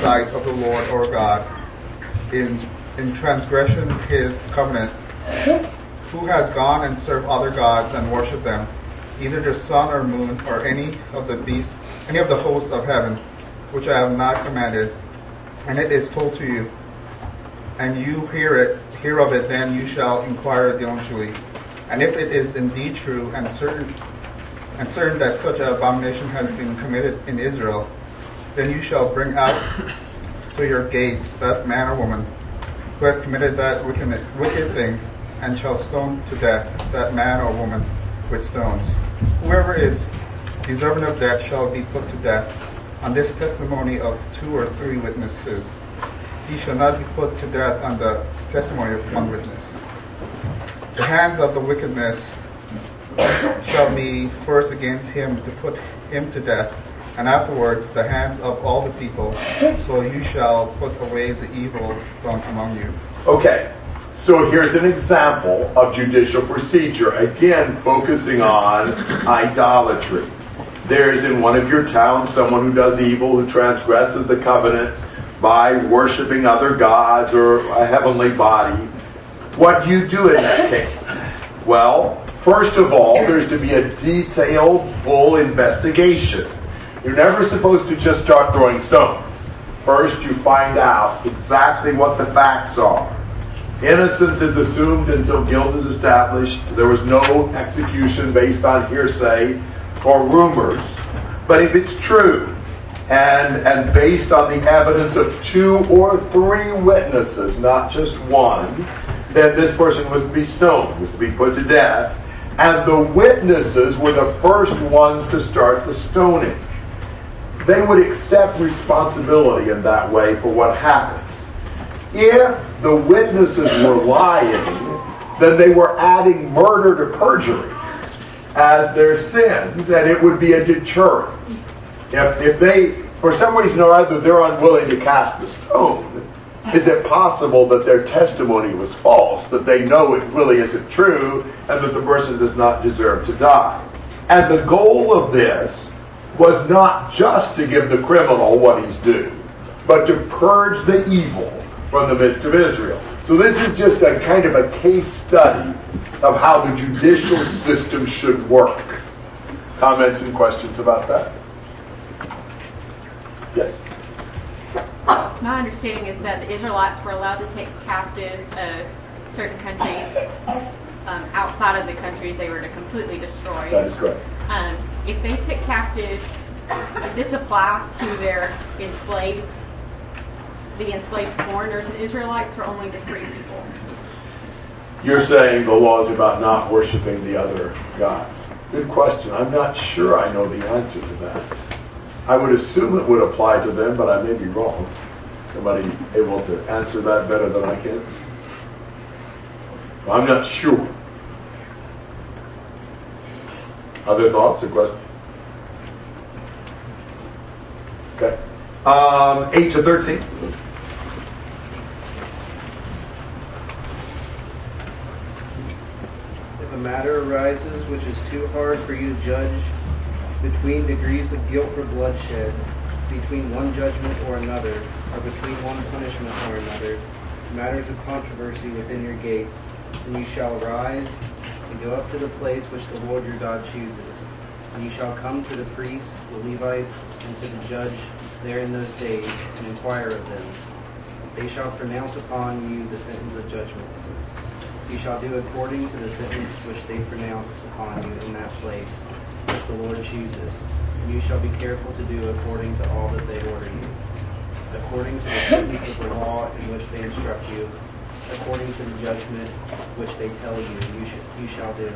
sight of the Lord our God, in, in transgression his covenant, who has gone and served other gods and worshipped them, either the sun or moon or any of the beasts, any of the hosts of heaven, which I have not commanded, and it is told to you, and you hear it, hear of it, then you shall inquire diligently. And if it is indeed true and certain, and certain that such an abomination has been committed in Israel, then you shall bring out to your gates that man or woman who has committed that wicked, wicked thing, and shall stone to death that man or woman with stones. Whoever is deserving of death shall be put to death on this testimony of two or three witnesses. He shall not be put to death on the testimony of one witness. The hands of the wickedness shall be first against him to put him to death, and afterwards the hands of all the people. So you shall put away the evil from among you. Okay, so here's an example of judicial procedure, again focusing on idolatry. There's in one of your towns someone who does evil, who transgresses the covenant by worshiping other gods or a heavenly body. What do you do in that case? Well, first of all, there's to be a detailed, full investigation. You're never supposed to just start throwing stones. First, you find out exactly what the facts are. Innocence is assumed until guilt is established. There was no execution based on hearsay or rumors. But if it's true, and, and based on the evidence of two or three witnesses, not just one, then this person was to be stoned, was to be put to death. And the witnesses were the first ones to start the stoning. They would accept responsibility in that way for what happens. If the witnesses were lying, then they were adding murder to perjury as their sins, and it would be a deterrent. If, if they, for some reason or other, they're unwilling to cast the stone, is it possible that their testimony was false, that they know it really isn't true, and that the person does not deserve to die? And the goal of this was not just to give the criminal what he's due, but to purge the evil from the midst of Israel. So this is just a kind of a case study of how the judicial system should work. Comments and questions about that? Yes. My understanding is that the Israelites were allowed to take captives of certain countries um, outside of the countries they were to completely destroy. That is correct. Um, if they took captives, would this apply to their enslaved, the enslaved foreigners and Israelites, or only the free people? You're saying the law is about not worshiping the other gods. Good question. I'm not sure I know the answer to that. I would assume it would apply to them, but I may be wrong. Somebody able to answer that better than I can? I'm not sure. Other thoughts or questions? Okay. Um, 8 to 13. If a matter arises which is too hard for you to judge between degrees of guilt or bloodshed, between one judgment or another, or between one punishment or another, matters of controversy within your gates, then you shall arise and go up to the place which the Lord your God chooses. And you shall come to the priests, the Levites, and to the judge there in those days, and inquire of them. They shall pronounce upon you the sentence of judgment. You shall do according to the sentence which they pronounce upon you in that place, which the Lord chooses. And you shall be careful to do according to all that they order you, according to the sentence of the law in which they instruct you, according to the judgment which they tell you, you, sh- you shall do.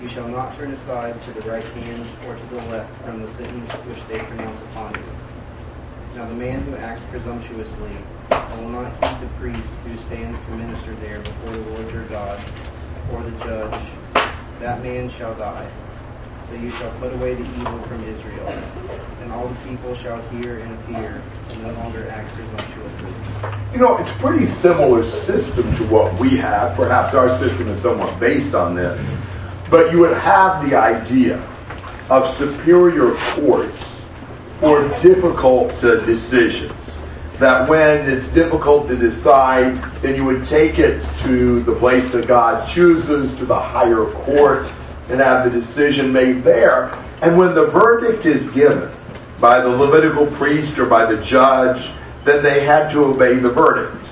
You shall not turn aside to the right hand or to the left from the sentence which they pronounce upon you. Now the man who acts presumptuously and will not heed the priest who stands to minister there before the Lord your God, or the judge, that man shall die. So you shall put away the evil from Israel, and all the people shall hear and fear, and no longer act presumptuously. You know, it's pretty similar system to what we have. Perhaps our system is somewhat based on this. But you would have the idea of superior courts for difficult uh, decisions. that when it's difficult to decide, then you would take it to the place that God chooses, to the higher court, and have the decision made there. And when the verdict is given by the Levitical priest or by the judge, then they had to obey the verdict.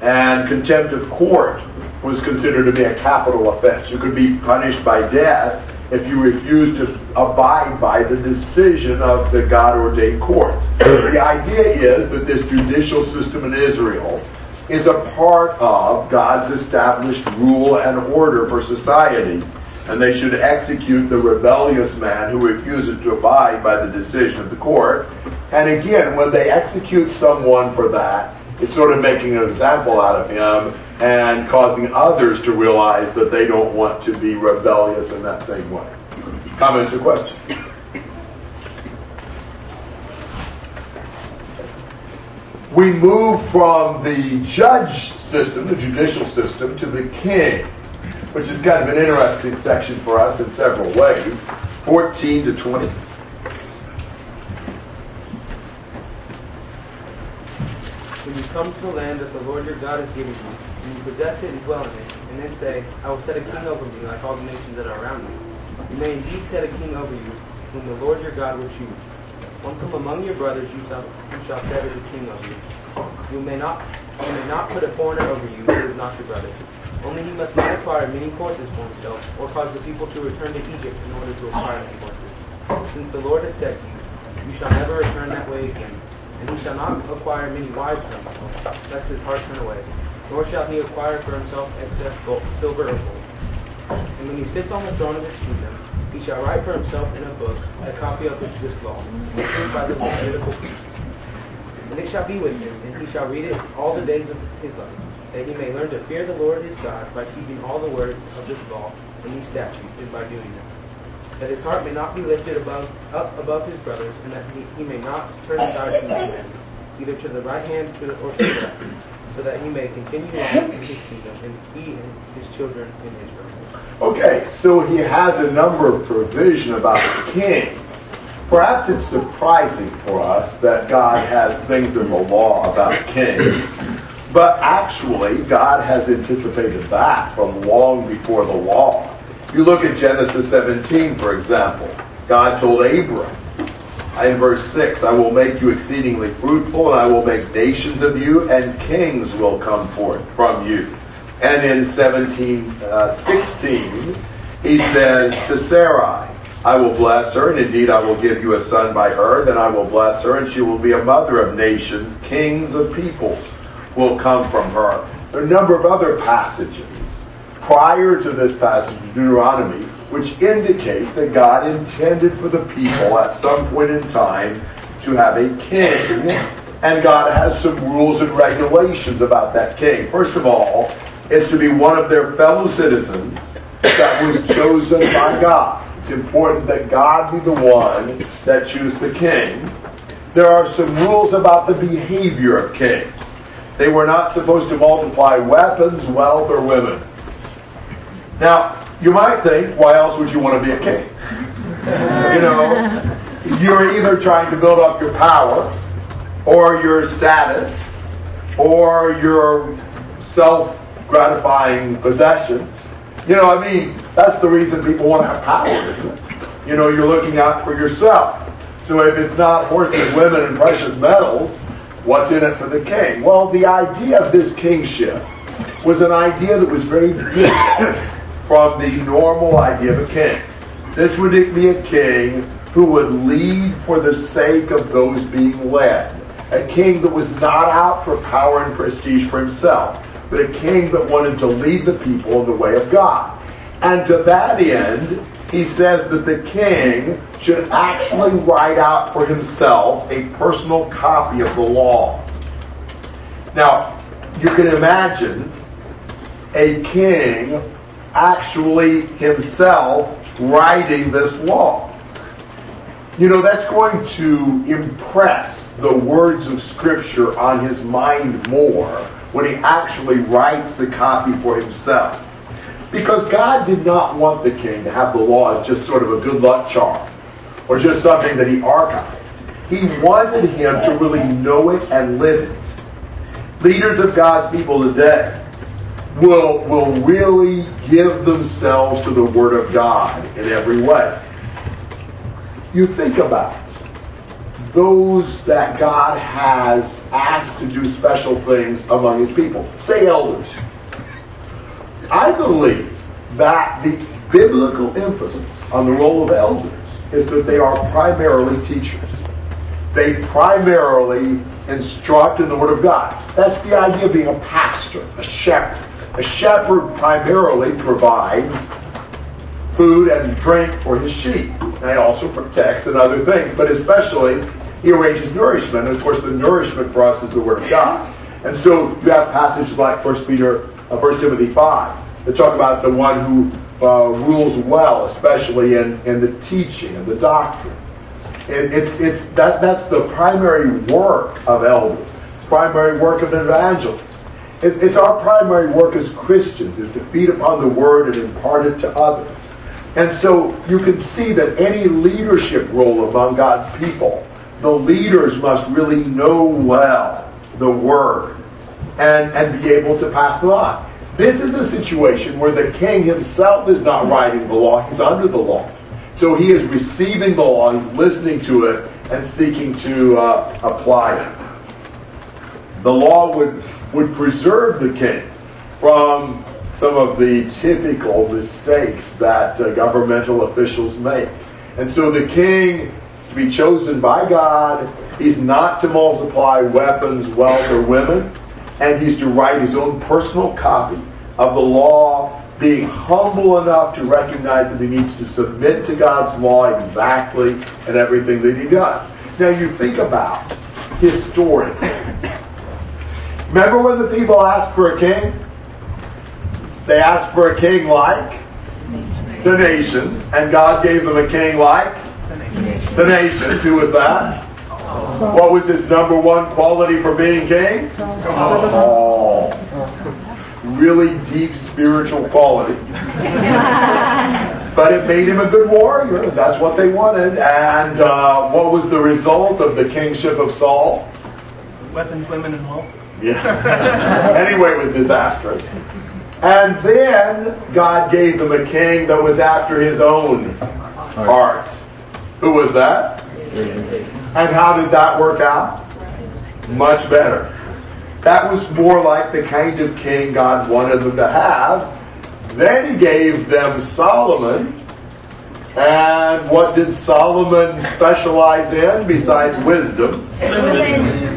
And contempt of court was considered to be a capital offense. You could be punished by death if you refused to abide by the decision of the God ordained courts. the idea is that this judicial system in Israel is a part of God's established rule and order for society. And they should execute the rebellious man who refuses to abide by the decision of the court. And again, when they execute someone for that, it's sort of making an example out of him and causing others to realize that they don't want to be rebellious in that same way. Comments or questions? We move from the judge system, the judicial system, to the king, which is kind of an interesting section for us in several ways. 14 to 20. When you come to the land that the Lord your God is giving you, and you possess it and dwell in it, and then say, I will set a king over me like all the nations that are around me. You may indeed set a king over you, whom the Lord your God will choose. One from among your brothers you shall, you shall set as a king over you. You may not you may not put a foreigner over you who is not your brother. Only he must not acquire many horses for himself, or cause the people to return to Egypt in order to acquire many horses. Since the Lord has said to you, you shall never return that way again. And he shall not acquire many wives for himself, lest his heart turn away. Nor shall he acquire for himself excess gold, silver or gold. And when he sits on the throne of his kingdom, he shall write for himself in a book a copy of this law, approved by the Levitical priests. And it shall be with him, and he shall read it all the days of his life, that he may learn to fear the Lord his God by keeping all the words of this law and these statutes, and by doing them that his heart may not be lifted above, up above his brothers, and that he, he may not turn aside from the commandment, either to the right hand or to the left, so that he may continue on in his kingdom, and he and his children in Israel. Okay, so he has a number of provision about the king. Perhaps it's surprising for us that God has things in the law about kings. But actually, God has anticipated that from long before the law. You look at Genesis 17, for example. God told Abram in verse 6, I will make you exceedingly fruitful, and I will make nations of you, and kings will come forth from you. And in 17, uh, 16, he says to Sarai, I will bless her, and indeed I will give you a son by her, then I will bless her, and she will be a mother of nations, kings of peoples will come from her. There are a number of other passages prior to this passage of Deuteronomy, which indicate that God intended for the people at some point in time to have a king, and God has some rules and regulations about that king. First of all, it's to be one of their fellow citizens that was chosen by God. It's important that God be the one that chooses the king. There are some rules about the behavior of kings. They were not supposed to multiply weapons, wealth, or women. Now, you might think, why else would you want to be a king? you know, you're either trying to build up your power, or your status, or your self-gratifying possessions. You know, I mean, that's the reason people want to have power, isn't it? You know, you're looking out for yourself. So if it's not horses, women, and precious metals, what's in it for the king? Well, the idea of this kingship was an idea that was very different from the normal idea of a king. This would be a king who would lead for the sake of those being led. A king that was not out for power and prestige for himself, but a king that wanted to lead the people in the way of God. And to that end, he says that the king should actually write out for himself a personal copy of the law. Now, you can imagine a king actually himself writing this law. You know, that's going to impress the words of Scripture on his mind more when he actually writes the copy for himself. Because God did not want the king to have the law as just sort of a good luck charm or just something that he archived. He wanted him to really know it and live it. leaders of God's people today will, will really give themselves to the Word of God in every way. You think about those that God has asked to do special things among His people, say elders. I believe that the biblical emphasis on the role of elders is that they are primarily teachers. They primarily instruct in the Word of God. That's the idea of being a pastor, a shepherd. A shepherd primarily provides food and drink for his sheep. And he also protects and other things, but especially he arranges nourishment. And of course, the nourishment for us is the Word of God. And so you have passages like 1 Peter, uh, 1 Timothy 5 that talk about the one who uh, rules well, especially in, in the teaching and the doctrine. It, it's, it's, that, that's the primary work of elders, primary work of evangelists. It, it's our primary work as Christians is to feed upon the word and impart it to others. And so you can see that any leadership role among God's people, the leaders must really know well the word and, and be able to pass the law. This is a situation where the king himself is not writing the law, he's under the law. So he is receiving the law, he's listening to it, and seeking to uh, apply it. The law would, would preserve the king from some of the typical mistakes that uh, governmental officials make. And so the king to be chosen by God, he's not to multiply weapons, wealth, or women, and he's to write his own personal copy of the law, being humble enough to recognize that he needs to submit to God's law exactly and everything that he does. Now you think about his story. Remember when the people asked for a king? They asked for a king like the nations, and God gave them a king like the nations. Who was that? What was his number one quality for being king? Oh, really deep spiritual quality. but it made him a good warrior. That's what they wanted. And uh, what was the result of the kingship of Saul? Weapons, women, and wealth. Yeah. anyway, it was disastrous. And then God gave them a king that was after his own heart. Who was that? And how did that work out? Much better. That was more like the kind of king God wanted them to have. Then he gave them Solomon. And what did Solomon specialize in besides wisdom?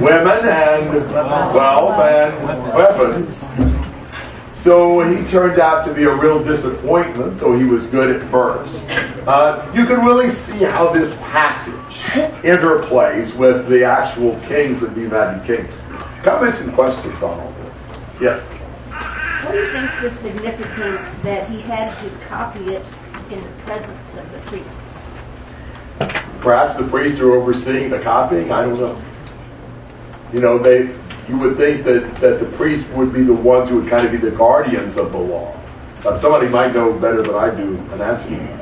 Women and wealth and weapons. So he turned out to be a real disappointment, though he was good at first. Uh, you can really see how this passage interplays with the actual kings of the United Kingdom. Comments and questions on all this? Yes? What do you think's the significance that he had to copy it in the presence of the priests? Perhaps the priests are overseeing the copying. I don't know. You know, they you would think that, that the priests would be the ones who would kind of be the guardians of the law. But somebody might know better than I do an answer.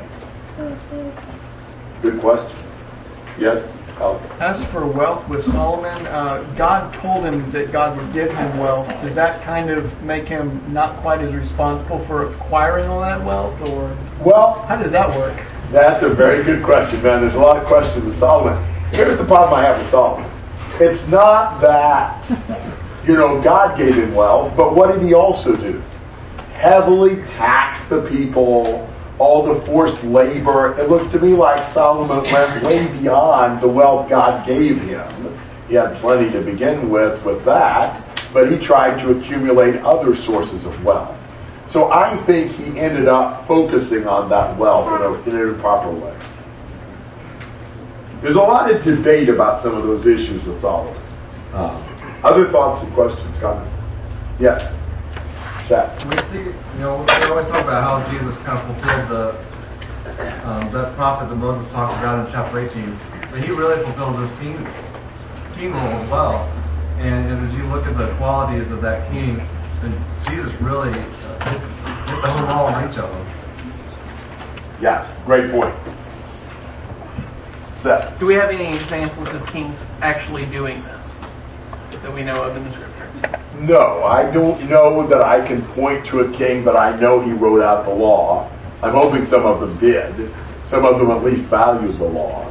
Good question. Yes? Alex? As for wealth with Solomon, uh, God told him that God would give him wealth. Does that kind of make him not quite as responsible for acquiring all that wealth, or Well, how does that work? That's a very good question, man. There's a lot of questions with Solomon. Here's the problem I have with Solomon. It's not that, you know, God gave him wealth, but what did he also do? Heavily tax the people, all the forced labor. It looks to me like Solomon went way beyond the wealth God gave him. He had plenty to begin with with that, but he tried to accumulate other sources of wealth. So I think he ended up focusing on that wealth in, a, in an improper way. There's a lot of debate about some of those issues with Solomon. Uh, other thoughts and questions, comments? Yes. Chad. We see, you know, we always talk about how Jesus kind of fulfilled the um, that prophet that Moses talked about in chapter 18. But he really fulfills this king king role as well. And, and as you look at the qualities of that king, then Jesus really uh, hits, hits the whole wall on each of them. Yeah, great point. Seth. Do we have any examples of kings actually doing this? that we know of in the scriptures? No, I don't know that I can point to a king, but I know he wrote out the law. I'm hoping some of them did. Some of them at least valued the law.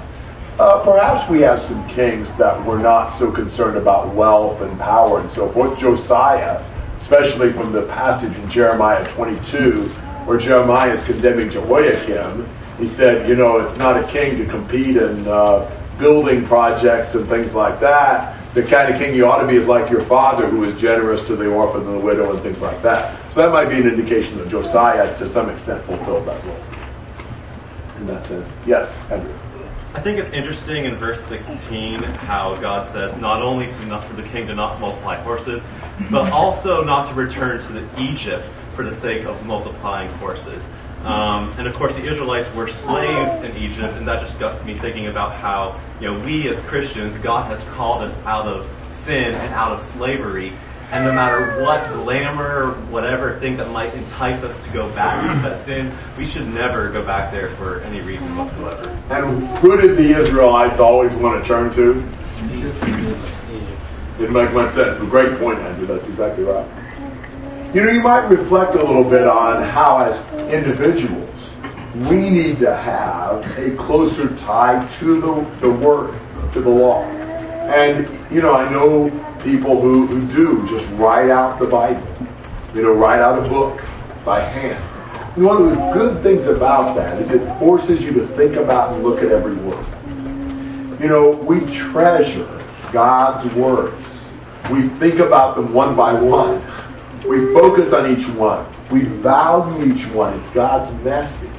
Uh, perhaps we have some kings that were not so concerned about wealth and power and so forth. Josiah, especially from the passage in Jeremiah 22, where Jeremiah is condemning Jehoiakim, he said, you know, it's not a king to compete in uh, building projects and things like that. The kind of king you ought to be is like your father, who is generous to the orphan and the widow and things like that. So that might be an indication that Josiah, to some extent, fulfilled that role. In that sense. Yes, Andrew. I think it's interesting in verse 16 how God says not only to not for the king to not multiply horses, but also not to return to the Egypt for the sake of multiplying horses. Um, and of course, the Israelites were slaves in Egypt, and that just got me thinking about how you know we as Christians, God has called us out of sin and out of slavery, and no matter what glamour, whatever thing that might entice us to go back to that sin, we should never go back there for any reason whatsoever. And who did the Israelites always want to turn to? Didn't make much sense. Great point, Andrew. That's exactly right. You know, you might reflect a little bit on how, as individuals, we need to have a closer tie to the, the Word, to the law. And, you know, I know people who, who do just write out the Bible, you know, write out a book by hand. And one of the good things about that is it forces you to think about and look at every word. You know, we treasure God's words. We think about them one by one. We focus on each one. We value each one. It's God's message.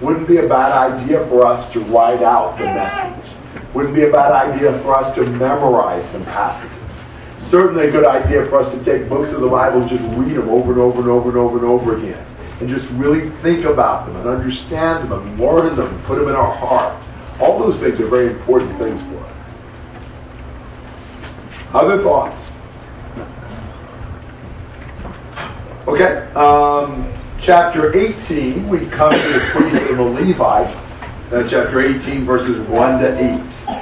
Wouldn't be a bad idea for us to write out the message. Wouldn't be a bad idea for us to memorize some passages. Certainly a good idea for us to take books of the Bible and just read them over and over and over and over and over again. And just really think about them and understand them and learn them and put them in our heart. All those things are very important things for us. Other thoughts? Okay, um, chapter 18, we come to the priest of the Levites. Uh, chapter 18, verses 1 to 8.